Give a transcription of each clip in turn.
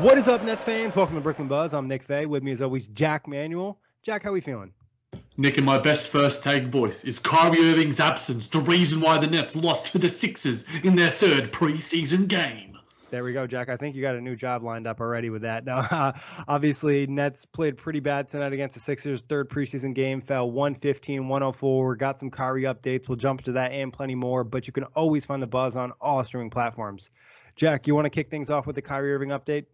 What is up, Nets fans? Welcome to Brooklyn Buzz. I'm Nick Fay. With me, as always, Jack Manuel. Jack, how are we feeling? Nick, in my best first take voice is Kyrie Irving's absence the reason why the Nets lost to the Sixers in their third preseason game. There we go, Jack. I think you got a new job lined up already with that. Now, uh, obviously, Nets played pretty bad tonight against the Sixers. Third preseason game fell 115, 104. Got some Kyrie updates. We'll jump to that and plenty more, but you can always find the buzz on all streaming platforms. Jack, you want to kick things off with the Kyrie Irving update?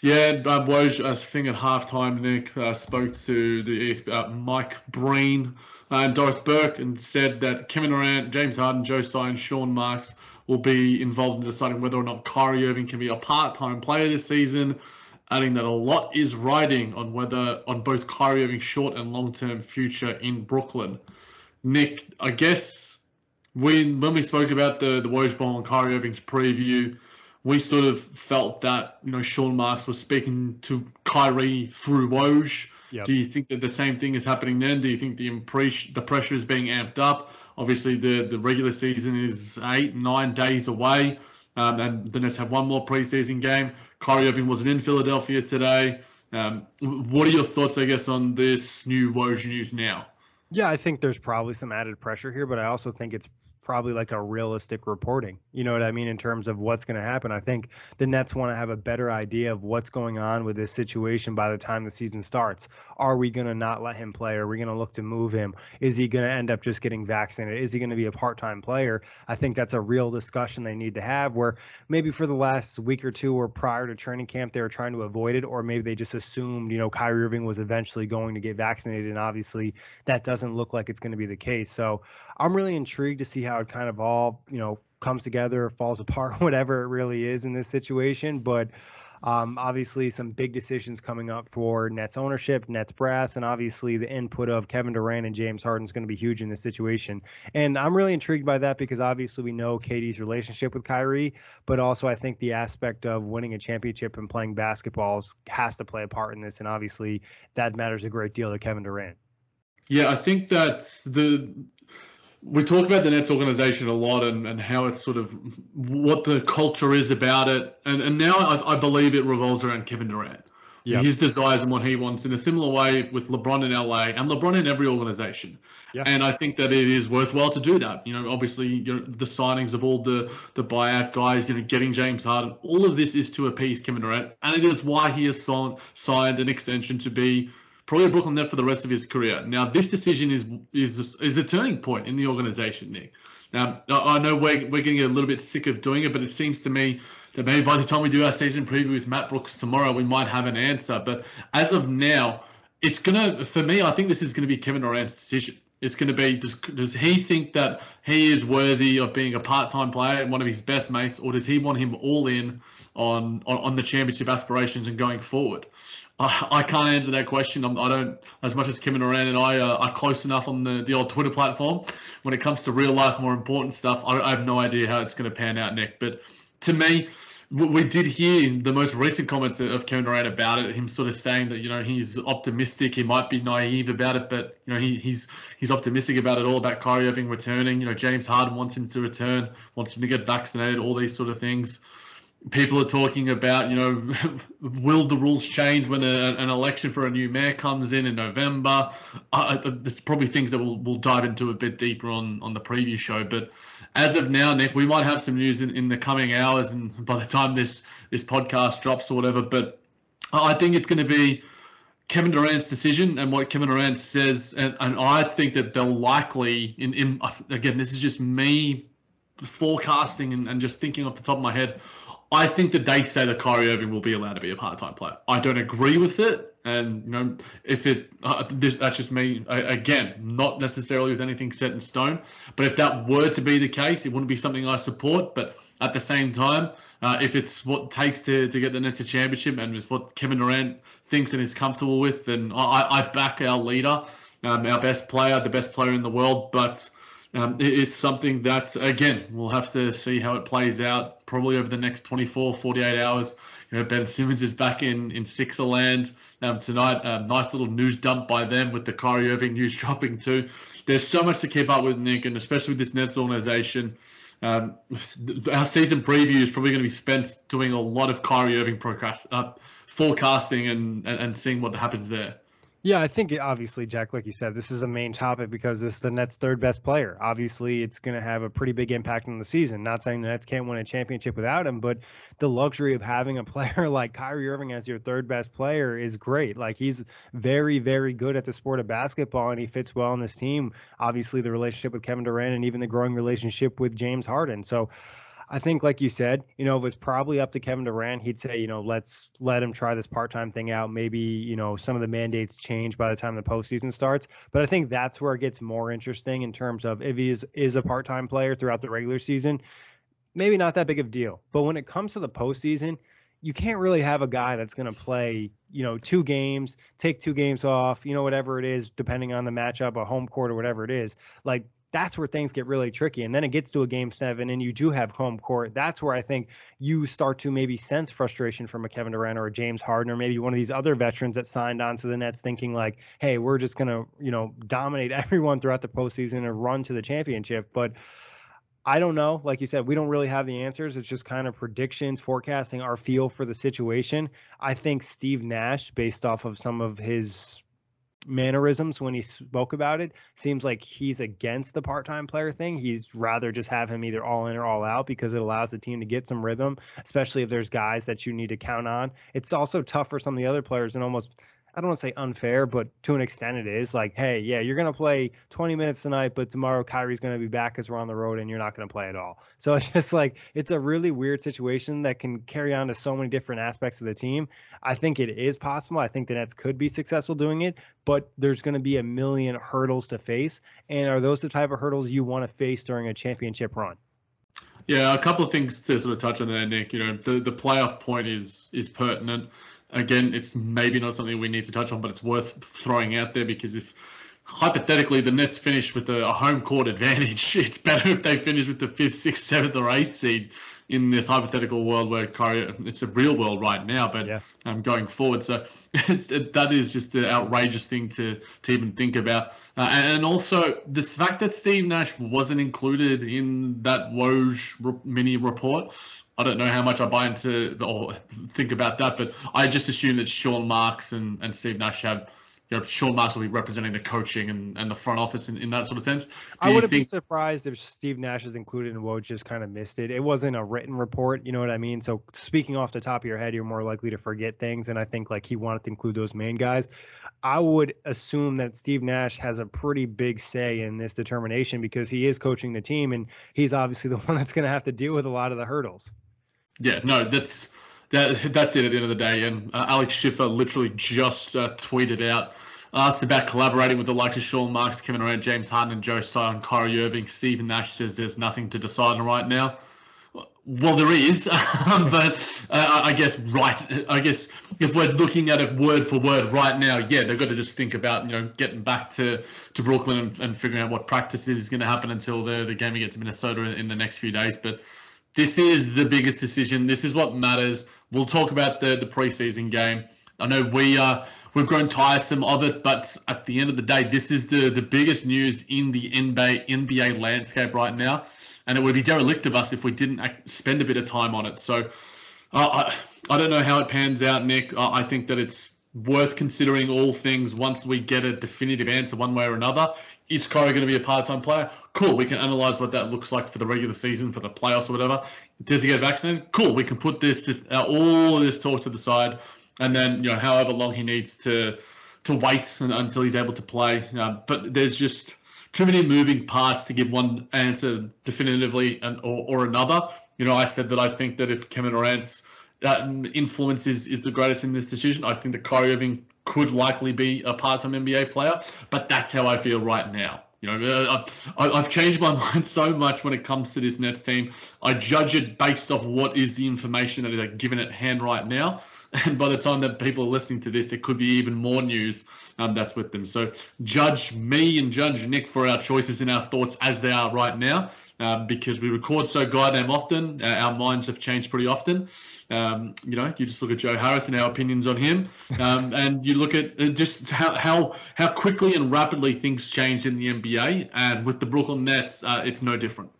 Yeah, uh, Woj, I think at halftime, Nick uh, spoke to the uh, Mike Breen and Doris Burke and said that Kevin Durant, James Harden, Joe Tsai, Sean Marks will be involved in deciding whether or not Kyrie Irving can be a part-time player this season, adding that a lot is riding on whether on both Kyrie Irving's short and long-term future in Brooklyn. Nick, I guess when when we spoke about the the Woj bomb and Kyrie Irving's preview we sort of felt that you know Sean Marks was speaking to Kyrie through Woj. Yep. Do you think that the same thing is happening then? Do you think the impre- the pressure is being amped up? Obviously, the the regular season is eight nine days away, um, and the Nets have one more preseason game. Kyrie Irving wasn't in Philadelphia today. Um, what are your thoughts, I guess, on this new Woj news now? Yeah, I think there's probably some added pressure here, but I also think it's probably like a realistic reporting. You know what I mean in terms of what's going to happen. I think the Nets want to have a better idea of what's going on with this situation by the time the season starts. Are we going to not let him play? Are we going to look to move him? Is he going to end up just getting vaccinated? Is he going to be a part-time player? I think that's a real discussion they need to have where maybe for the last week or two or prior to training camp they were trying to avoid it or maybe they just assumed, you know, Kyrie Irving was eventually going to get vaccinated and obviously that doesn't look like it's going to be the case. So I'm really intrigued to see how it kind of all, you know, comes together, falls apart, whatever it really is in this situation. But um, obviously, some big decisions coming up for Nets ownership, Nets brass, and obviously the input of Kevin Durant and James Harden is going to be huge in this situation. And I'm really intrigued by that because obviously we know Katie's relationship with Kyrie, but also I think the aspect of winning a championship and playing basketball has to play a part in this. And obviously that matters a great deal to Kevin Durant. Yeah, I think that the we talk about the Nets organization a lot and, and how it's sort of what the culture is about it. And, and now I, I believe it revolves around Kevin Durant. Yep. His desires and what he wants in a similar way with LeBron in LA and LeBron in every organization. Yeah. And I think that it is worthwhile to do that. You know, obviously, you know, the signings of all the the buyout guys, you know, getting James Harden, all of this is to appease Kevin Durant, and it is why he has signed, signed an extension to be probably a Brooklyn Net for the rest of his career. Now, this decision is is is a turning point in the organization, Nick. Now, I know we're, we're getting a little bit sick of doing it, but it seems to me that maybe by the time we do our season preview with Matt Brooks tomorrow, we might have an answer. But as of now, it's gonna for me. I think this is gonna be Kevin Durant's decision. It's going to be does, does he think that he is worthy of being a part-time player and one of his best mates, or does he want him all in on on, on the championship aspirations and going forward? I, can't answer that question. I'm, I do not as much as Kevin Durant and I are close enough on the, the old Twitter platform. When it comes to real life, more important stuff, I, I have no idea how it's going to pan out, Nick. But to me, we did hear in the most recent comments of Kevin Durant about it, him sort of saying that you know he's optimistic, he might be naive about it, but you know he, he's he's optimistic about it all about Kyrie Irving returning. You know James Harden wants him to return, wants him to get vaccinated, all these sort of things. People are talking about you know will the rules change when a, an election for a new mayor comes in in November? Uh, there's probably things that we'll we'll dive into a bit deeper on on the previous show, but as of now, Nick, we might have some news in, in the coming hours, and by the time this this podcast drops or whatever. But I think it's going to be Kevin Durant's decision and what Kevin Durant says, and, and I think that they'll likely, in, in again, this is just me forecasting and, and just thinking off the top of my head. I think that they say that Kyrie Irving will be allowed to be a part-time player. I don't agree with it, and you know, if it uh, this, that's just me again, not necessarily with anything set in stone. But if that were to be the case, it wouldn't be something I support. But at the same time, uh, if it's what it takes to, to get the Nets a championship, and it's what Kevin Durant thinks and is comfortable with, then I, I back our leader, um, our best player, the best player in the world. But um, it, it's something that, again, we'll have to see how it plays out probably over the next 24, 48 hours. You know, Ben Simmons is back in, in Sixerland um, tonight. Um, nice little news dump by them with the Kyrie Irving news dropping too. There's so much to keep up with, Nick, and especially with this Nets organization. Um, our season preview is probably going to be spent doing a lot of Kyrie Irving procrast- uh, forecasting and, and, and seeing what happens there. Yeah, I think obviously, Jack, like you said, this is a main topic because this is the Nets' third best player. Obviously, it's going to have a pretty big impact on the season. Not saying the Nets can't win a championship without him, but the luxury of having a player like Kyrie Irving as your third best player is great. Like he's very, very good at the sport of basketball, and he fits well on this team. Obviously, the relationship with Kevin Durant and even the growing relationship with James Harden. So I think, like you said, you know, if it was probably up to Kevin Durant, he'd say, you know, let's let him try this part time thing out. Maybe, you know, some of the mandates change by the time the postseason starts. But I think that's where it gets more interesting in terms of if he is, is a part time player throughout the regular season, maybe not that big of a deal. But when it comes to the postseason, you can't really have a guy that's going to play, you know, two games, take two games off, you know, whatever it is, depending on the matchup, a home court or whatever it is. Like that's where things get really tricky. And then it gets to a game seven and you do have home court. That's where I think you start to maybe sense frustration from a Kevin Durant or a James Harden or maybe one of these other veterans that signed on to the Nets thinking like, hey, we're just gonna, you know, dominate everyone throughout the postseason and run to the championship. But I don't know. Like you said, we don't really have the answers. It's just kind of predictions, forecasting our feel for the situation. I think Steve Nash, based off of some of his mannerisms when he spoke about it. Seems like he's against the part-time player thing. He's rather just have him either all in or all out because it allows the team to get some rhythm especially if there's guys that you need to count on. It's also tough for some of the other players and almost I don't want to say unfair, but to an extent it is. Like, hey, yeah, you're going to play 20 minutes tonight, but tomorrow Kyrie's going to be back because we're on the road and you're not going to play at all. So it's just like, it's a really weird situation that can carry on to so many different aspects of the team. I think it is possible. I think the Nets could be successful doing it, but there's going to be a million hurdles to face. And are those the type of hurdles you want to face during a championship run? Yeah, a couple of things to sort of touch on there, Nick. You know, the, the playoff point is is pertinent again, it's maybe not something we need to touch on, but it's worth throwing out there because if hypothetically the Nets finish with a, a home court advantage, it's better if they finish with the fifth, sixth, seventh, or eighth seed in this hypothetical world where Kyrie, it's a real world right now, but yeah. um, going forward. So that is just an outrageous thing to, to even think about. Uh, and also the fact that Steve Nash wasn't included in that Woj mini report I don't know how much I buy into or think about that, but I just assume that Sean Marks and, and Steve Nash have, you know, Sean Marks will be representing the coaching and, and the front office in, in that sort of sense. Do I wouldn't think... be surprised if Steve Nash is included and Woj just kind of missed it. It wasn't a written report, you know what I mean? So speaking off the top of your head, you're more likely to forget things. And I think like he wanted to include those main guys. I would assume that Steve Nash has a pretty big say in this determination because he is coaching the team and he's obviously the one that's going to have to deal with a lot of the hurdles. Yeah, no, that's that. That's it at the end of the day. And uh, Alex Schiffer literally just uh, tweeted out Asked about collaborating with the likes of Sean Marks, Kevin Durant, James Harden, and Joe Tsai, Kyrie Irving. Stephen Nash says there's nothing to decide on right now. Well, there is, but uh, I guess right. I guess if we're looking at it word for word right now, yeah, they've got to just think about you know getting back to, to Brooklyn and, and figuring out what practices is going to happen until the the game against Minnesota in the next few days. But this is the biggest decision. This is what matters. We'll talk about the the preseason game. I know we uh, we've grown tiresome of it, but at the end of the day, this is the the biggest news in the NBA NBA landscape right now and it would be derelict of us if we didn't spend a bit of time on it. So uh, I, I don't know how it pans out, Nick. Uh, I think that it's worth considering all things once we get a definitive answer one way or another. Is Kyrie going to be a part-time player? Cool. We can analyze what that looks like for the regular season, for the playoffs or whatever. Does he get vaccinated? Cool. We can put this, this uh, all this talk to the side, and then you know however long he needs to to wait until he's able to play. Uh, but there's just too many moving parts to give one answer definitively and or, or another. You know, I said that I think that if Kevin Durant's uh, influence is, is the greatest in this decision, I think that Kyrie Irving could likely be a part-time NBA player. But that's how I feel right now. You know, uh, I've changed my mind so much when it comes to this Nets team. I judge it based off what is the information that is given at hand right now. And by the time that people are listening to this, there could be even more news um, that's with them. So judge me and judge Nick for our choices and our thoughts as they are right now, um, because we record so goddamn often. Uh, our minds have changed pretty often. Um, you know, you just look at Joe Harris and our opinions on him, um, and you look at uh, just how, how how quickly and rapidly things change in the NBA. And with the Brooklyn Nets, uh, it's no different.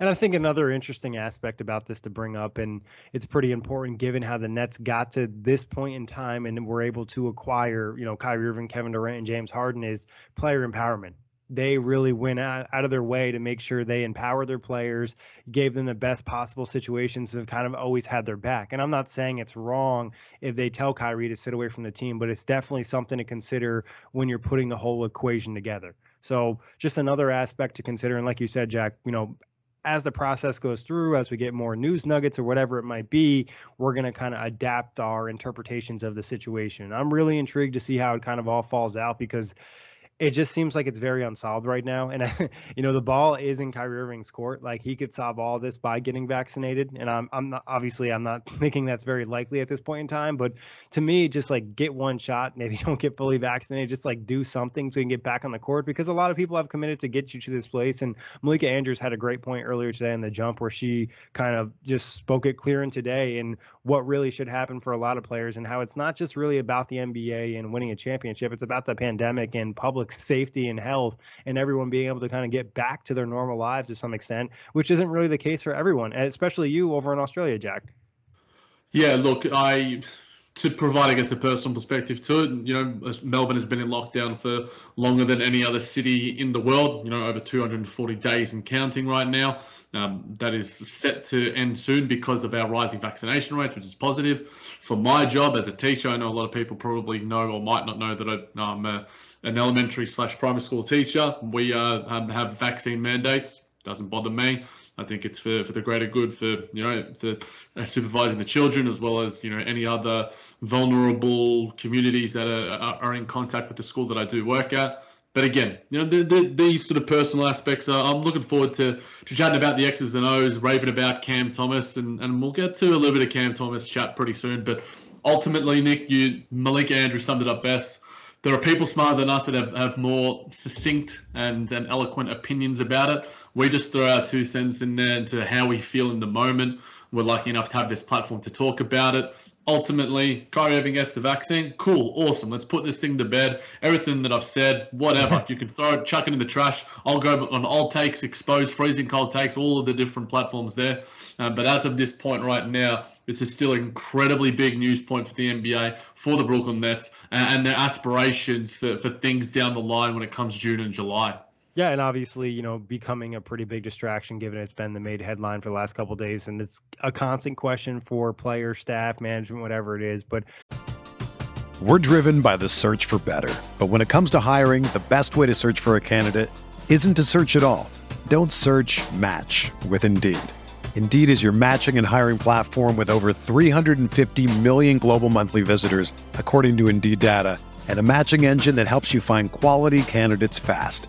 And I think another interesting aspect about this to bring up, and it's pretty important given how the Nets got to this point in time and were able to acquire, you know, Kyrie Irving, Kevin Durant, and James Harden is player empowerment. They really went out, out of their way to make sure they empowered their players, gave them the best possible situations, and kind of always had their back. And I'm not saying it's wrong if they tell Kyrie to sit away from the team, but it's definitely something to consider when you're putting the whole equation together. So just another aspect to consider. And like you said, Jack, you know, as the process goes through, as we get more news nuggets or whatever it might be, we're going to kind of adapt our interpretations of the situation. I'm really intrigued to see how it kind of all falls out because it just seems like it's very unsolved right now. And you know, the ball is in Kyrie Irving's court. Like he could solve all this by getting vaccinated. And I'm I'm not obviously I'm not thinking that's very likely at this point in time. But to me, just like get one shot, maybe don't get fully vaccinated, just like do something so you can get back on the court because a lot of people have committed to get you to this place. And Malika Andrews had a great point earlier today in the jump where she kind of just spoke it clear in today and what really should happen for a lot of players and how it's not just really about the NBA and winning a championship. It's about the pandemic and public safety and health and everyone being able to kind of get back to their normal lives to some extent, which isn't really the case for everyone, especially you over in Australia, Jack. Yeah, look, I to provide, I guess, a personal perspective to it. You know, Melbourne has been in lockdown for longer than any other city in the world. You know, over 240 days and counting right now. Um, that is set to end soon because of our rising vaccination rates, which is positive. For my job as a teacher, I know a lot of people probably know or might not know that I'm a, an elementary slash primary school teacher. We uh, um, have vaccine mandates. Doesn't bother me. I think it's for, for the greater good for you know for uh, supervising the children as well as you know any other vulnerable communities that are, are in contact with the school that I do work at. But again, you know, the, the, these sort of personal aspects, uh, I'm looking forward to, to chatting about the X's and O's, raving about Cam Thomas, and, and we'll get to a little bit of Cam Thomas chat pretty soon. But ultimately, Nick, you Malika Andrew summed it up best. There are people smarter than us that have, have more succinct and, and eloquent opinions about it. We just throw our two cents in there into how we feel in the moment. We're lucky enough to have this platform to talk about it ultimately Kyrie Irving gets the vaccine. Cool, awesome. Let's put this thing to bed. Everything that I've said, whatever. you can throw it, chuck it in the trash. I'll go on all takes, exposed, freezing cold takes, all of the different platforms there. Um, but as of this point right now, this is still an incredibly big news point for the NBA, for the Brooklyn Nets, and, and their aspirations for, for things down the line when it comes June and July. Yeah, and obviously, you know, becoming a pretty big distraction given it's been the made headline for the last couple days, and it's a constant question for player, staff, management, whatever it is. But we're driven by the search for better. But when it comes to hiring, the best way to search for a candidate isn't to search at all. Don't search. Match with Indeed. Indeed is your matching and hiring platform with over 350 million global monthly visitors, according to Indeed data and a matching engine that helps you find quality candidates fast.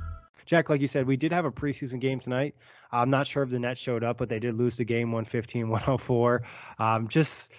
Jack, like you said, we did have a preseason game tonight. I'm not sure if the Nets showed up, but they did lose the game 115 104. Um, just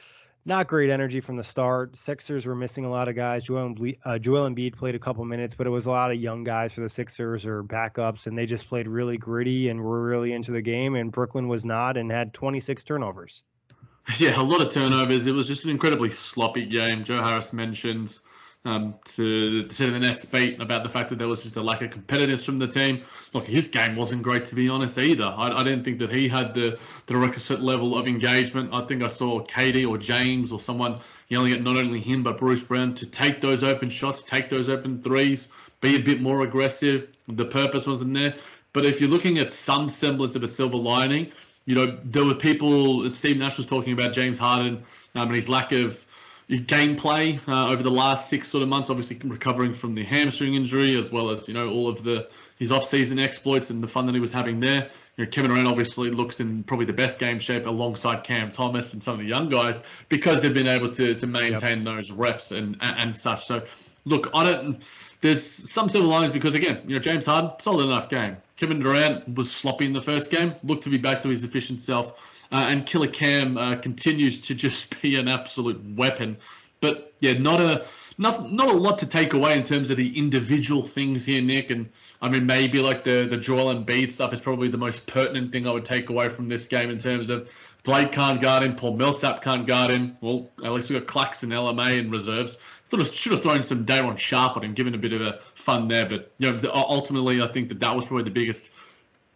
not great energy from the start. Sixers were missing a lot of guys. Joel, uh, Joel Embiid played a couple minutes, but it was a lot of young guys for the Sixers or backups, and they just played really gritty and were really into the game. And Brooklyn was not and had 26 turnovers. Yeah, a lot of turnovers. It was just an incredibly sloppy game. Joe Harris mentions um, to the the Nets beat about the fact that there was just a lack of competitiveness from the team. Look, his game wasn't great to be honest either. I, I didn't think that he had the the requisite level of engagement. I think I saw Katie or James or someone yelling at not only him but Bruce Brown to take those open shots, take those open threes, be a bit more aggressive. The purpose wasn't there. But if you're looking at some semblance of a silver lining, you know, there were people, Steve Nash was talking about James Harden um, and his lack of gameplay uh, over the last six sort of months. Obviously, recovering from the hamstring injury as well as you know all of the his off-season exploits and the fun that he was having there. You know, Kevin Durant obviously looks in probably the best game shape alongside Cam Thomas and some of the young guys because they've been able to to maintain yep. those reps and, and and such. So, look, I don't. There's some silver linings because again, you know, James Harden solid enough game. Kevin Durant was sloppy in the first game. Looked to be back to his efficient self uh, and Killer Cam uh, continues to just be an absolute weapon. But yeah, not a not not a lot to take away in terms of the individual things here, Nick. And I mean, maybe like the the Joel Embiid stuff is probably the most pertinent thing I would take away from this game in terms of Blake can't guard him, Paul Millsap can't guard him. Well, at least we got Claxton, LMA, and reserves. Sort of should have thrown some Day'Ron Sharpe on him, given a bit of a fun there. But you know, ultimately, I think that that was probably the biggest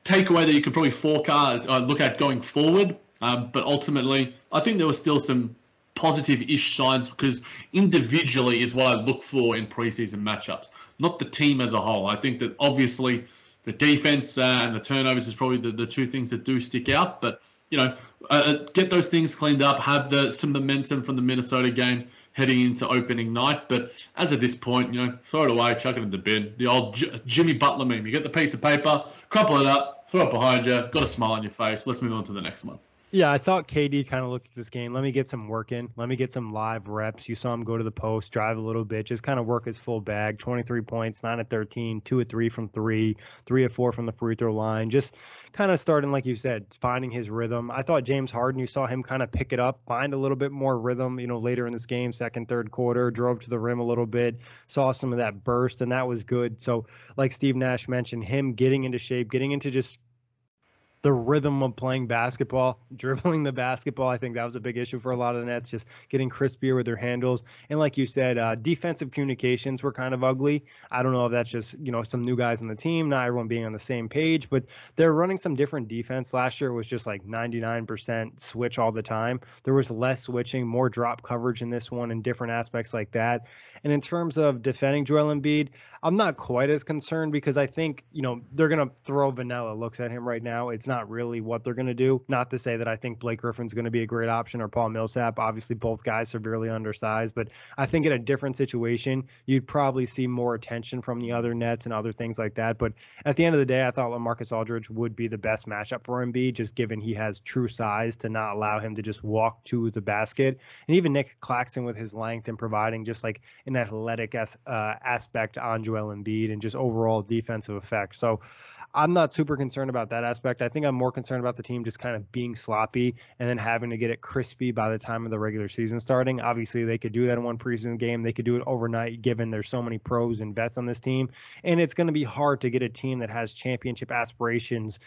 takeaway that you could probably forecast, uh, look at going forward. Um, but ultimately, I think there was still some positive-ish signs because individually is what I look for in preseason matchups, not the team as a whole. I think that obviously the defense uh, and the turnovers is probably the, the two things that do stick out. But you know, uh, uh, get those things cleaned up, have the some momentum from the Minnesota game heading into opening night. But as of this point, you know, throw it away, chuck it in the bin. The old J- Jimmy Butler meme. You get the piece of paper, crumple it up, throw it behind you, got a smile on your face. Let's move on to the next one. Yeah, I thought KD kind of looked at this game. Let me get some work in. Let me get some live reps. You saw him go to the post, drive a little bit, just kind of work his full bag. 23 points, 9 at 13, 2 at 3 from 3, 3 at 4 from the free throw line. Just kind of starting, like you said, finding his rhythm. I thought James Harden, you saw him kind of pick it up, find a little bit more rhythm, you know, later in this game, second, third quarter, drove to the rim a little bit, saw some of that burst, and that was good. So, like Steve Nash mentioned, him getting into shape, getting into just the rhythm of playing basketball, dribbling the basketball. I think that was a big issue for a lot of the Nets, just getting crispier with their handles. And like you said, uh, defensive communications were kind of ugly. I don't know if that's just you know some new guys on the team, not everyone being on the same page, but they're running some different defense. Last year was just like 99% switch all the time. There was less switching, more drop coverage in this one, and different aspects like that. And in terms of defending Joel Embiid, I'm not quite as concerned because I think you know they're gonna throw vanilla looks at him right now. It's not not really what they're going to do. Not to say that I think Blake Griffin's going to be a great option or Paul Millsap. Obviously, both guys severely undersized, but I think in a different situation, you'd probably see more attention from the other Nets and other things like that. But at the end of the day, I thought LaMarcus Aldridge would be the best matchup for Embiid, just given he has true size to not allow him to just walk to the basket. And even Nick Claxton with his length and providing just like an athletic as, uh, aspect on Joel Embiid and just overall defensive effect. So I'm not super concerned about that aspect. I think I'm more concerned about the team just kind of being sloppy and then having to get it crispy by the time of the regular season starting. Obviously, they could do that in one preseason game. They could do it overnight, given there's so many pros and vets on this team. And it's going to be hard to get a team that has championship aspirations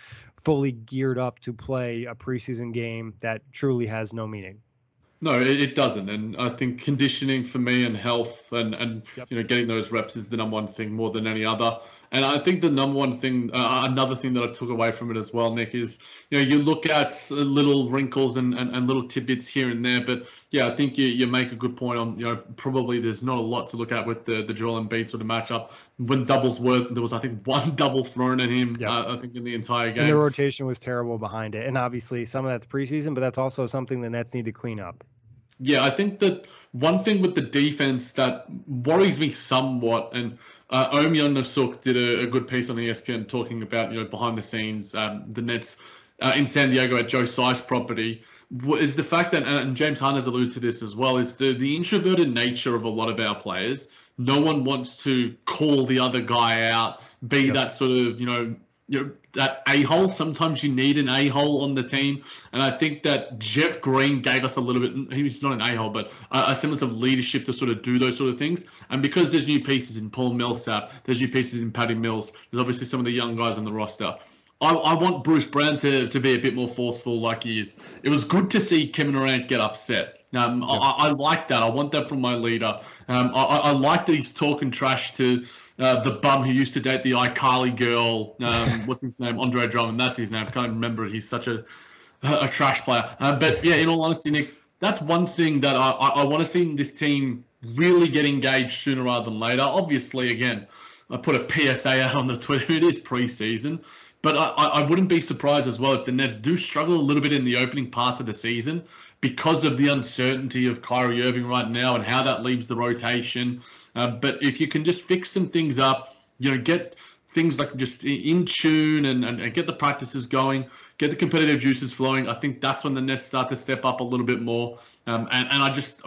fully geared up to play a preseason game that truly has no meaning. No, it, doesn't, and I think conditioning for me and health and and yep. you know getting those reps is the number one thing more than any other. And I think the number one thing, uh, another thing that I took away from it as well, Nick, is you know you look at little wrinkles and, and, and little tidbits here and there, but yeah, I think you, you make a good point on you know probably there's not a lot to look at with the the Joel Embiid sort of matchup. When doubles were there was I think one double thrown at him, Yeah. uh, I think in the entire game. And the rotation was terrible behind it, and obviously some of that's preseason, but that's also something the Nets need to clean up. Yeah, I think that one thing with the defense that worries me somewhat, and uh, Ohm Youngmisuk did a, a, good piece on ESPN talking about you know behind the scenes um, the Nets uh, in San Diego at Joe Tsai's property is the fact that and James Harden has alluded to this as well is the the introverted nature of a lot of our players. No one wants to call the other guy out, be that sort of you know you know, that a hole. Sometimes you need an a hole on the team, and I think that Jeff Green gave us a little bit. He's not an a hole, but a, a semblance of leadership to sort of do those sort of things. And because there's new pieces in Paul Millsap, there's new pieces in Patty Mills. There's obviously some of the young guys on the roster. I, I, want Bruce Brown to, to be a bit more forceful like he is. It was good to see Kevin Durant get upset. Um, I, I, like that. I want that from my leader. Um, I, I like that he's talking trash to uh, the bum who used to date the iCarly girl. Um, what's his name? Andre Drummond. That's his name. I can't remember it. He's such a a trash player. Uh, but yeah, in all honesty, Nick, that's one thing that I, I, I want to see this team really get engaged sooner rather than later. Obviously, again, I put a PSA out on the Twitter. It is preseason. But I, I wouldn't be surprised as well if the Nets do struggle a little bit in the opening parts of the season because of the uncertainty of Kyrie Irving right now and how that leaves the rotation. Uh, but if you can just fix some things up, you know, get things like just in tune and, and, and, get the practices going, get the competitive juices flowing, I think that's when the Nets start to step up a little bit more. Um, and, and I just,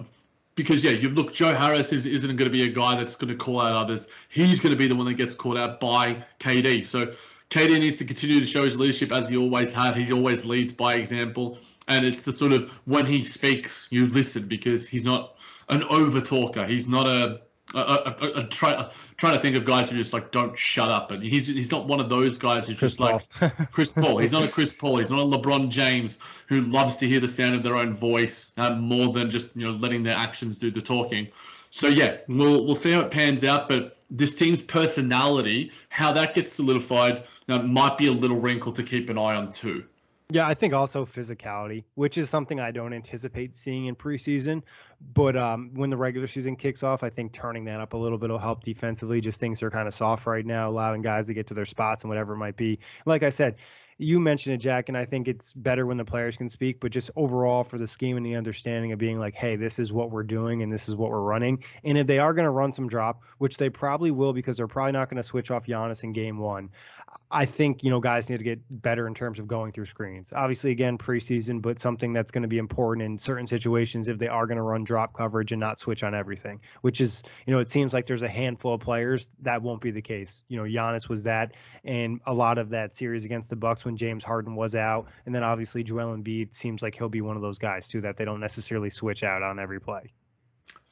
because, yeah, you look, Joe Harris is, isn't going to be a guy that's going to call out others. He's going to be the one that gets called out by KD. So KD needs to continue to show his leadership as he always had. He always leads by example. And it's the sort of when he speaks, you listen because he's not an over talker. He's not a a try, trying to think of guys who just like don't shut up, and he's he's not one of those guys who's Chris just Paul. like Chris Paul. He's not a Chris Paul. He's not a LeBron James who loves to hear the sound of their own voice uh, more than just you know letting their actions do the talking. So yeah, we'll we'll see how it pans out, but this team's personality, how that gets solidified, uh, might be a little wrinkle to keep an eye on too. Yeah, I think also physicality, which is something I don't anticipate seeing in preseason. But um, when the regular season kicks off, I think turning that up a little bit will help defensively. Just things are kind of soft right now, allowing guys to get to their spots and whatever it might be. Like I said, you mentioned it, Jack, and I think it's better when the players can speak, but just overall for the scheme and the understanding of being like, hey, this is what we're doing and this is what we're running. And if they are going to run some drop, which they probably will because they're probably not going to switch off Giannis in game one, I think, you know, guys need to get better in terms of going through screens. Obviously, again, preseason, but something that's going to be important in certain situations if they are going to run drop coverage and not switch on everything, which is, you know, it seems like there's a handful of players that won't be the case. You know, Giannis was that, and a lot of that series against the Bucks when James Harden was out. And then obviously, Joel Embiid seems like he'll be one of those guys, too, that they don't necessarily switch out on every play.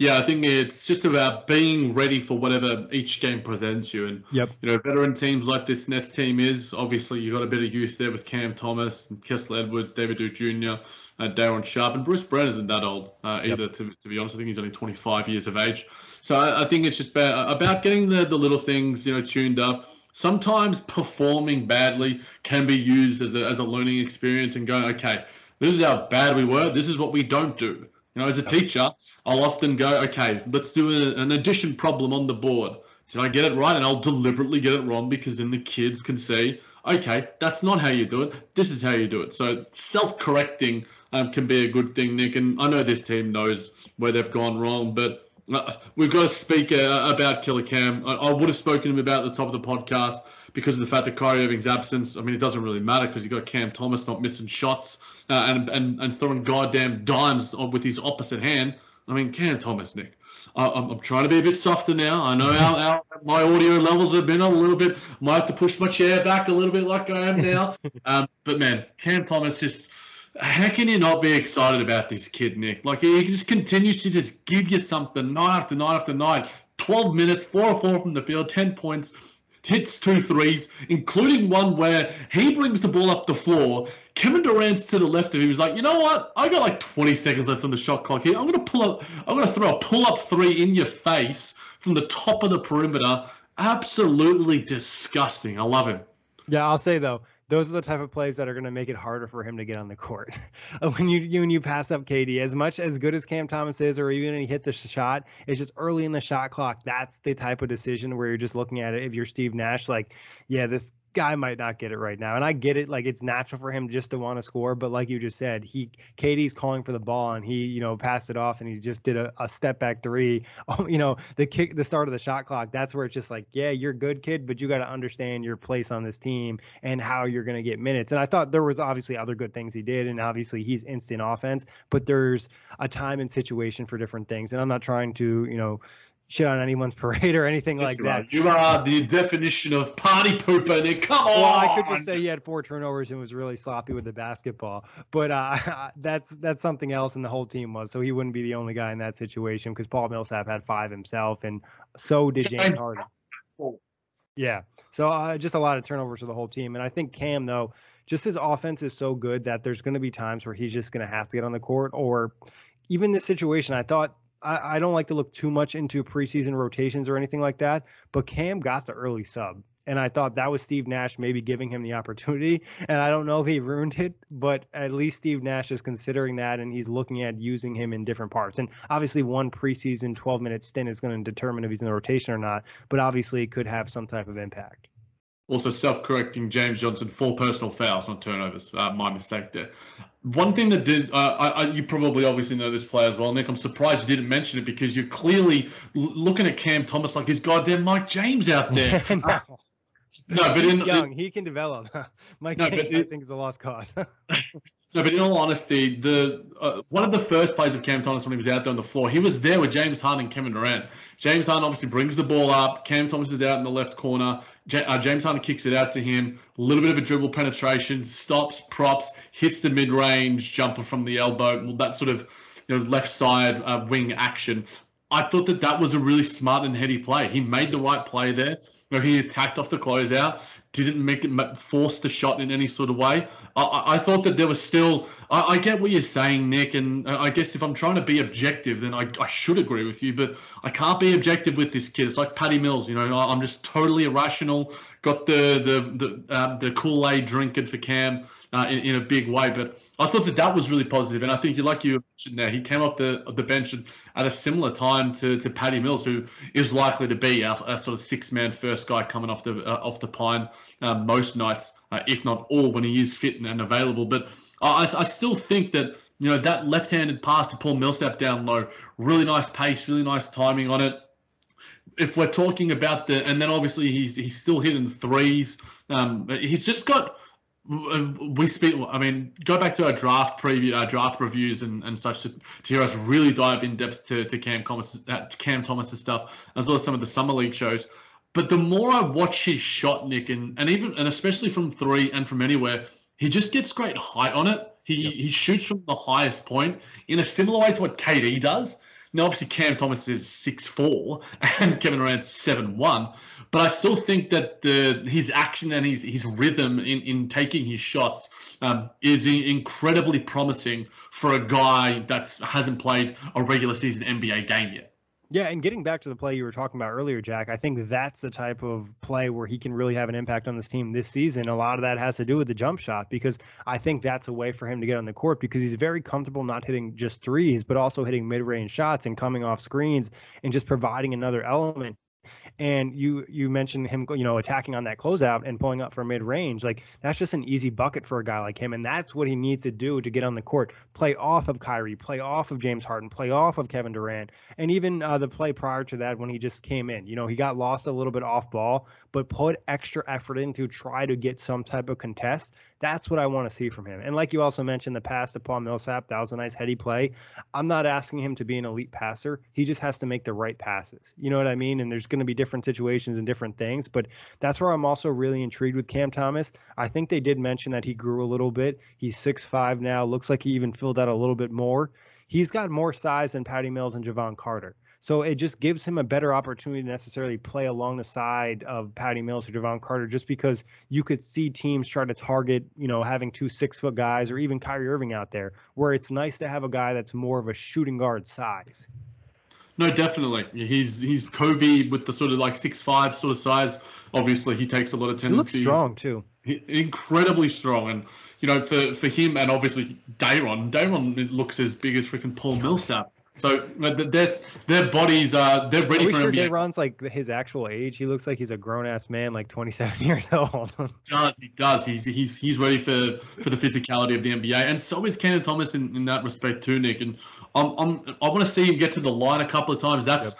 Yeah, I think it's just about being ready for whatever each game presents you. And yep. you know, veteran teams like this Nets team is obviously you got a bit of youth there with Cam Thomas and Kessler Edwards, David Duke Jr., uh, Day'Ron Sharpe, and Bruce Brown isn't that old uh, either. Yep. To, to be honest, I think he's only 25 years of age. So I, I think it's just about, about getting the the little things you know tuned up. Sometimes performing badly can be used as a as a learning experience and going, okay, this is how bad we were. This is what we don't do. As a teacher, I'll often go, okay, let's do a, an addition problem on the board. Did I get it right? And I'll deliberately get it wrong because then the kids can see okay, that's not how you do it. This is how you do it. So self-correcting um, can be a good thing, Nick. And I know this team knows where they've gone wrong, but uh, we've got to speak uh, about Killer Cam. I, I, would have spoken to him about at the top of the podcast because of the fact that Kyrie Irving's absence. I mean, it doesn't really matter because you've got Cam Thomas not missing shots uh, and, and and throwing goddamn dimes with his opposite hand. I mean, Cam Thomas, Nick. I'm, I'm, trying to be a bit softer now. I know our, our, my audio levels have been a little bit. Might have to push my chair back a little bit like I am now. um, but man, Cam Thomas just. How can you not be excited about this kid, Nick? Like he just continues to just give you something night after night after night. 12 minutes, four or four from the field, 10 points, hits two threes, including one where he brings the ball up the floor. Kevin Durant's to the left of him. He's like, you know what? I got like 20 seconds left on the shot clock here. I'm gonna pull up. I'm gonna throw a pull-up three in your face from the top of the perimeter. Absolutely disgusting. I love him. Yeah, I'll say though, those are the type of plays that are going to make it harder for him to get on the court. when you, you when you pass up KD, as much as good as Cam Thomas is, or even when he hit the shot, it's just early in the shot clock. That's the type of decision where you're just looking at it. If you're Steve Nash, like, yeah, this guy might not get it right now. And I get it, like it's natural for him just to want to score, but like you just said, he Katie's calling for the ball and he, you know, passed it off and he just did a, a step back three. Oh, you know, the kick the start of the shot clock, that's where it's just like, yeah, you're good kid, but you got to understand your place on this team and how you're gonna get minutes. And I thought there was obviously other good things he did, and obviously he's instant offense, but there's a time and situation for different things. And I'm not trying to, you know, shit on anyone's parade or anything like that. You are the definition of party pooper. Nick. Come on. Well, I could just say he had four turnovers and was really sloppy with the basketball, but uh, that's that's something else, and the whole team was. So he wouldn't be the only guy in that situation because Paul Millsap had five himself, and so did James Harden. Yeah, so uh, just a lot of turnovers for the whole team, and I think Cam though, just his offense is so good that there's going to be times where he's just going to have to get on the court, or even this situation. I thought I, I don't like to look too much into preseason rotations or anything like that, but Cam got the early sub. And I thought that was Steve Nash maybe giving him the opportunity. And I don't know if he ruined it, but at least Steve Nash is considering that and he's looking at using him in different parts. And obviously, one preseason 12 minute stint is going to determine if he's in the rotation or not, but obviously, it could have some type of impact. Also, self-correcting James Johnson, four personal fouls, not turnovers. Uh, my mistake there. One thing that did, uh, I, I, you probably obviously know this player as well, Nick. I'm surprised you didn't mention it because you're clearly l- looking at Cam Thomas like he's goddamn Mike James out there. no. Uh, no, but he's in, young, in, he can develop. Mike no, James, I think, is a lost cause. No, but in all honesty, the uh, one of the first plays of Cam Thomas when he was out there on the floor, he was there with James Harden and Kevin Durant. James Harden obviously brings the ball up. Cam Thomas is out in the left corner. Uh, James Harden kicks it out to him. A little bit of a dribble penetration, stops, props, hits the mid range jumper from the elbow. That sort of you know left side uh, wing action. I thought that that was a really smart and heady play. He made the right play there. Where he attacked off the closeout, didn't make it force the shot in any sort of way. I, I thought that there was still. I, I, get what you're saying, Nick, and uh, I guess if I'm trying to be objective, then I, I should agree with you. But I can't be objective with this kid. It's like Patty Mills, you know. I'm just totally irrational. Got the the the, uh, the Kool Aid drinking for Cam uh, in, in a big way, but I thought that that was really positive, and I think you like you mentioned there, he came off the the bench at a similar time to, to Patty Mills, who is likely to be a sort of six man first guy coming off the uh, off the pine uh, most nights, uh, if not all, when he is fit and available. But I, I still think that you know that left handed pass to Paul Millsap down low, really nice pace, really nice timing on it if we're talking about the, and then obviously he's he's still hitting threes. Um, he's just got we speak. I mean, go back to our draft preview, our draft reviews, and, and such to, to hear us really dive in depth to, to Cam Thomas, uh, Cam Thomas's stuff, as well as some of the summer league shows. But the more I watch his shot, Nick, and, and even and especially from three and from anywhere, he just gets great height on it. He yep. he shoots from the highest point in a similar way to what KD does. Now, obviously, Cam Thomas is six four and Kevin Durant's seven one, but I still think that the his action and his his rhythm in, in taking his shots um, is incredibly promising for a guy that hasn't played a regular season NBA game yet. Yeah, and getting back to the play you were talking about earlier, Jack, I think that's the type of play where he can really have an impact on this team this season. A lot of that has to do with the jump shot because I think that's a way for him to get on the court because he's very comfortable not hitting just threes, but also hitting mid range shots and coming off screens and just providing another element And you you mentioned him, you know, attacking on that closeout and pulling up for mid range. Like that's just an easy bucket for a guy like him, and that's what he needs to do to get on the court. Play off of Kyrie, play off of James Harden, play off of Kevin Durant, and even uh, the play prior to that when he just came in. You know, he got lost a little bit off ball, but put extra effort in to try to get some type of contest. That's what I want to see from him. And like you also mentioned, the pass to Paul Millsap, that was a nice heady play. I'm not asking him to be an elite passer. He just has to make the right passes. You know what I mean? And there's going to be different situations and different things, but that's where I'm also really intrigued with Cam Thomas. I think they did mention that he grew a little bit. He's six five now. Looks like he even filled out a little bit more. He's got more size than Patty Mills and Jevon Carter. So it just gives him a better opportunity to necessarily play along the side of Patty Mills or Jevon Carter, just because you could see teams try to target, you know, having two six foot guys or even Kyrie Irving out there, where it's nice to have a guy that's more of a shooting guard size. No, definitely. He's he's Kobe with the sort of like six five sort of size. Obviously, he takes a lot of tendencies. He looks strong too. He, incredibly strong, and you know, for for him and obviously Day'Ron, Day'Ron looks as big as freaking Paul Millsap. So uh, there's their bodies are they're ready Are we for sure NBA. Day'Ron's like his actual age? He looks like he's a grown ass man, like 27 years old. does he does he's he's he's ready for for the physicality of the NBA, and so is Kenan Thomas in, in that respect too, Nick. And I'm, I'm I want to see him get to the line a couple of times. That's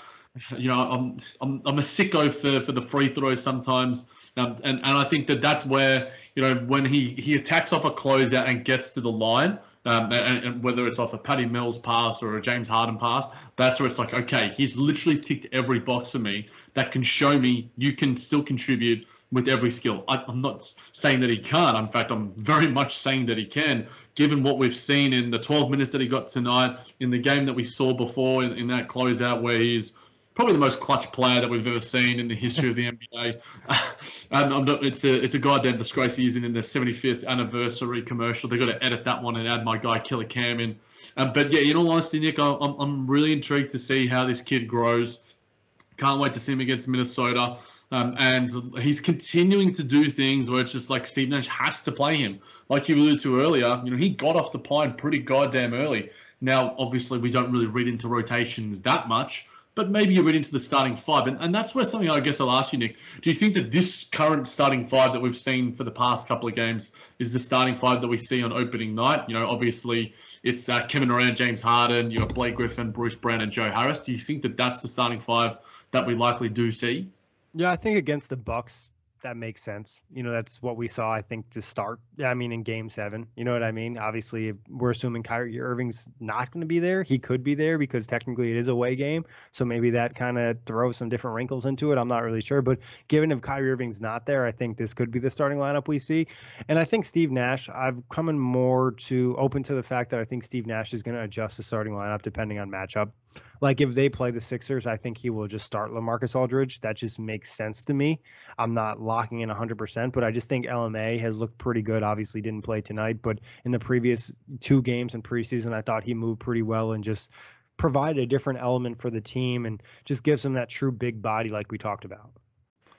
you know I'm I'm I'm a sicko for for the free throws sometimes, um, and and I think that that's where you know when he he attacks off a closeout and gets to the line. Um, and, and whether it's off a Patty Mills pass or a James Harden pass, that's where it's like, okay, he's literally ticked every box for me that can show me you can still contribute with every skill. I, I'm not saying that he can't. In fact, I'm very much saying that he can, given what we've seen in the 12 minutes that he got tonight, in the game that we saw before in, in that closeout where he's probably the most clutch player that we've ever seen in the history of the NBA. and I'm not, it's a it's a goddamn disgrace he isn't in the 75th anniversary commercial. They've got to edit that one and add my guy Killer Cam in. Um, but yeah, in all honesty, Nick, I'm, I'm really intrigued to see how this kid grows. Can't wait to see him against Minnesota. Um, and he's continuing to do things where it's just like Steve Nash has to play him. Like you alluded to earlier, you know, he got off the pine pretty goddamn early. Now, obviously, we don't really read into rotations that much, but maybe you read into the starting five. And, and that's where something I guess I'll ask you, Nick. Do you think that this current starting five that we've seen for the past couple of games is the starting five that we see on opening night? You know, obviously, it's uh, Kevin Durant, James Harden, you got Blake Griffin, Bruce Brown, and Joe Harris. Do you think that that's the starting five that we likely do see? Yeah, I think against the Bucks, that makes sense. You know, that's what we saw. I think to start. I mean, in Game Seven, you know what I mean. Obviously, we're assuming Kyrie Irving's not going to be there. He could be there because technically it is a away game, so maybe that kind of throws some different wrinkles into it. I'm not really sure, but given if Kyrie Irving's not there, I think this could be the starting lineup we see. And I think Steve Nash. I've come in more to open to the fact that I think Steve Nash is going to adjust the starting lineup depending on matchup. Like if they play the Sixers, I think he will just start LaMarcus Aldridge. That just makes sense to me. I'm not locking in 100%, but I just think LMA has looked pretty good. Obviously didn't play tonight, but in the previous two games in preseason, I thought he moved pretty well and just provided a different element for the team and just gives them that true big body like we talked about.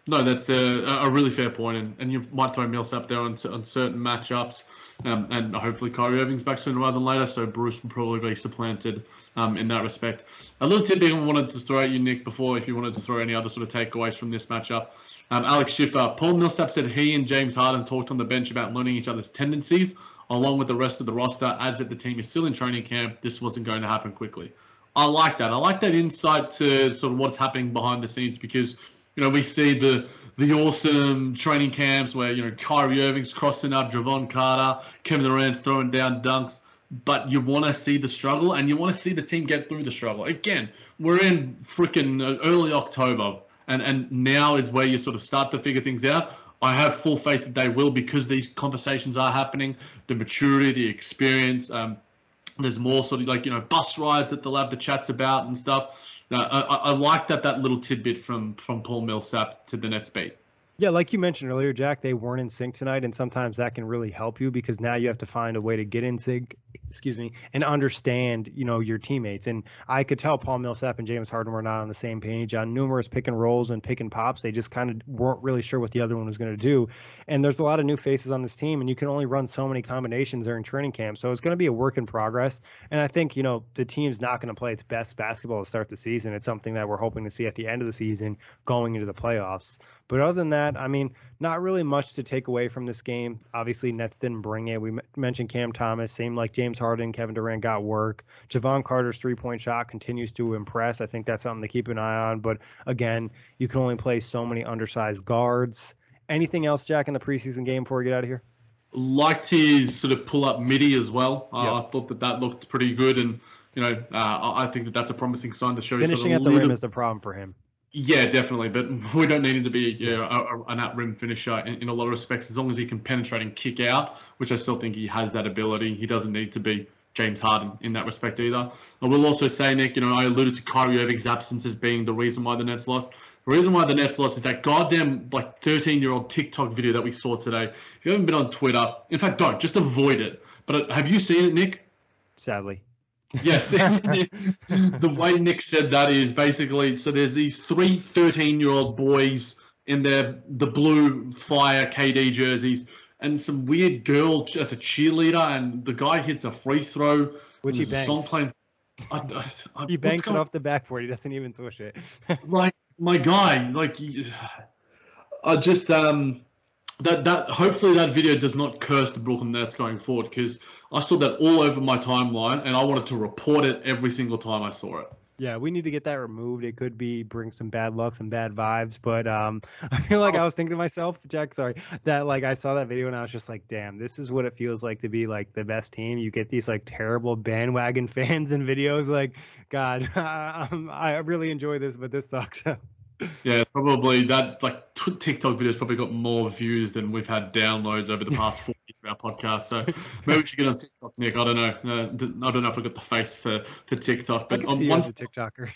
No, that's a, a really fair point, and, and you might throw Millsap there on, on certain matchups, um, and hopefully Kyrie Irving's back sooner rather than later, so Bruce will probably be supplanted um, in that respect. A little tidbit I wanted to throw at you, Nick, before if you wanted to throw any other sort of takeaways from this matchup. Um, Alex Schiffer, Paul Millsap said he and James Harden talked on the bench about learning each other's tendencies, along with the rest of the roster, as that the team is still in training camp. This wasn't going to happen quickly. I like that. I like that insight to sort of what's happening behind the scenes because – you know, we see the the awesome training camps where you know Kyrie Irving's crossing up, Jevon Carter, Kevin Durant's throwing down dunks. But you want to see the struggle, and you want to see the team get through the struggle. Again, we're in freaking early October, and and now is where you sort of start to figure things out. I have full faith that they will because these conversations are happening. The maturity, the experience. Um, there's more sort of like you know bus rides that they'll have the chats about and stuff. I, I, I like that that little tidbit from from Paul Millsap to the Nets beat. Yeah, like you mentioned earlier, Jack, they weren't in sync tonight, and sometimes that can really help you because now you have to find a way to get in sync, excuse me, and understand, you know, your teammates. And I could tell Paul Millsap and James Harden were not on the same page on numerous pick and rolls and pick and pops. They just kind of weren't really sure what the other one was going to do. And there's a lot of new faces on this team, and you can only run so many combinations during training camp. So it's going to be a work in progress. And I think, you know, the team's not going to play its best basketball to start the season. It's something that we're hoping to see at the end of the season going into the playoffs. But other than that, I mean, not really much to take away from this game. Obviously, Nets didn't bring it. We m- mentioned Cam Thomas, same like James Harden, Kevin Durant got work. Jevon Carter's three point shot continues to impress. I think that's something to keep an eye on. But again, you can only play so many undersized guards. Anything else, Jack, in the preseason game before we get out of here? Liked his sort of pull up midi as well. Uh, yep. I thought that that looked pretty good, and you know, uh, I think that that's a promising sign to show. Finishing at the rim is the problem for him. Yeah, definitely. But we don't need him to be you know, a, an at rim finisher in, in, a lot of respects. As long as he can penetrate and kick out, which I still think he has that ability, he doesn't need to be James Harden in that respect either. I will also say, Nick, you know, I alluded to Kyrie Irving's absence as being the reason why the Nets lost. The reason why the Nets lost is that goddamn like 13 year old TikTok video that we saw today. If you haven't been on Twitter, in fact, don't just avoid it. But uh, have you seen it, Nick? Sadly. Yes. the way Nick said that is basically so there's these three 13 year old boys in their the blue fire KD jerseys and some weird girl as a cheerleader and the guy hits a free throw. Which he bangs. Song playing. I, I, I, he banks it off the backboard. He doesn't even switch it. like my guy, like I just um that that hopefully that video does not curse the Brooklyn Nets going forward because I saw that all over my timeline and I wanted to report it every single time I saw it. Yeah, we need to get that removed. It could be bring some bad luck, some bad vibes. But um, I feel like I was thinking to myself, Jack, sorry, that like I saw that video and I was just like, damn, this is what it feels like to be like the best team. You get these like terrible bandwagon fans and videos. Like, God, I really enjoy this, but this sucks. Yeah, probably that like TikTok videos probably got more views than we've had downloads over the past four years of our podcast. So maybe we should get on TikTok, Nick. I don't know. Uh, I don't know if I got the face for for TikTok, but on one a TikToker.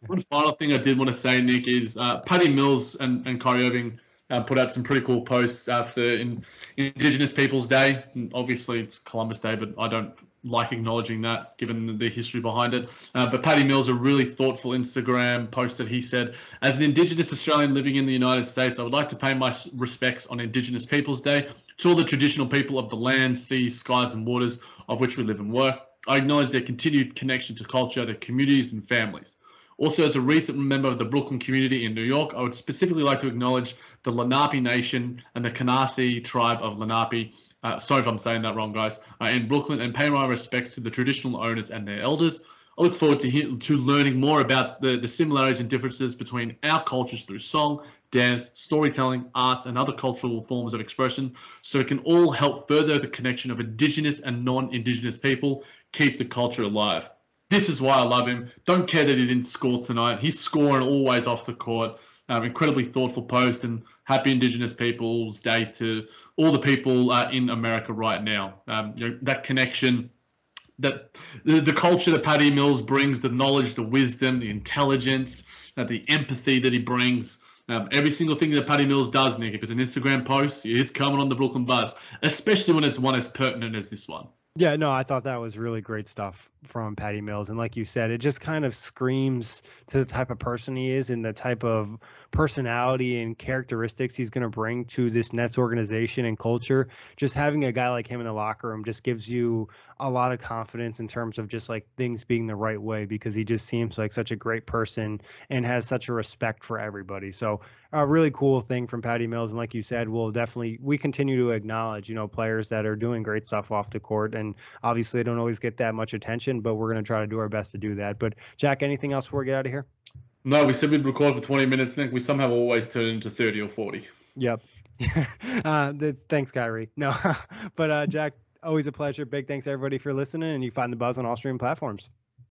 one final thing I did want to say, Nick, is uh, Patty Mills and and Kyrie Irving. Uh, put out some pretty cool posts after in Indigenous Peoples Day. And obviously, it's Columbus Day, but I don't like acknowledging that given the history behind it. Uh, but Patty Mills, a really thoughtful Instagram post that he said, as an Indigenous Australian living in the United States, I would like to pay my respects on Indigenous Peoples Day to all the traditional people of the land, sea, skies, and waters of which we live and work. I acknowledge their continued connection to culture, their communities, and families. Also, as a recent member of the Brooklyn community in New York, I would specifically like to acknowledge the Lenape Nation and the Canarsie tribe of Lenape uh, sorry if I'm saying that wrong, guys. Uh, in Brooklyn, and pay my respects to the traditional owners and their elders. I look forward to to learning more about the, the similarities and differences between our cultures through song, dance, storytelling, arts, and other cultural forms of expression, so it can all help further the connection of Indigenous and non-Indigenous people, keep the culture alive. This is why I love him. Don't care that he didn't score tonight. He's scoring always off the court. Um, incredibly thoughtful post and happy Indigenous Peoples Day to all the people uh, in America right now. Um, you know, that connection, that the, the culture that Patty Mills brings, the knowledge, the wisdom, the intelligence, uh, the empathy that he brings. Um, every single thing that Patty Mills does, Nick, if it's an Instagram post, it's coming on the Brooklyn Buzz, especially when it's one as pertinent as this one. Yeah, no, I thought that was really great stuff from Patty Mills. And like you said, it just kind of screams to the type of person he is and the type of personality and characteristics he's going to bring to this Nets organization and culture. Just having a guy like him in the locker room just gives you a lot of confidence in terms of just like things being the right way because he just seems like such a great person and has such a respect for everybody. So a really cool thing from Patty Mills. And like you said, we'll definitely we continue to acknowledge, you know, players that are doing great stuff off the court. And obviously they don't always get that much attention, but we're gonna try to do our best to do that. But Jack, anything else before we get out of here? No, we said we'd record for 20 minutes, Nick. We somehow always turn into 30 or 40. Yep. uh, thanks, Kyrie. No, but uh, Jack, always a pleasure. Big thanks everybody for listening, and you find the buzz on all streaming platforms.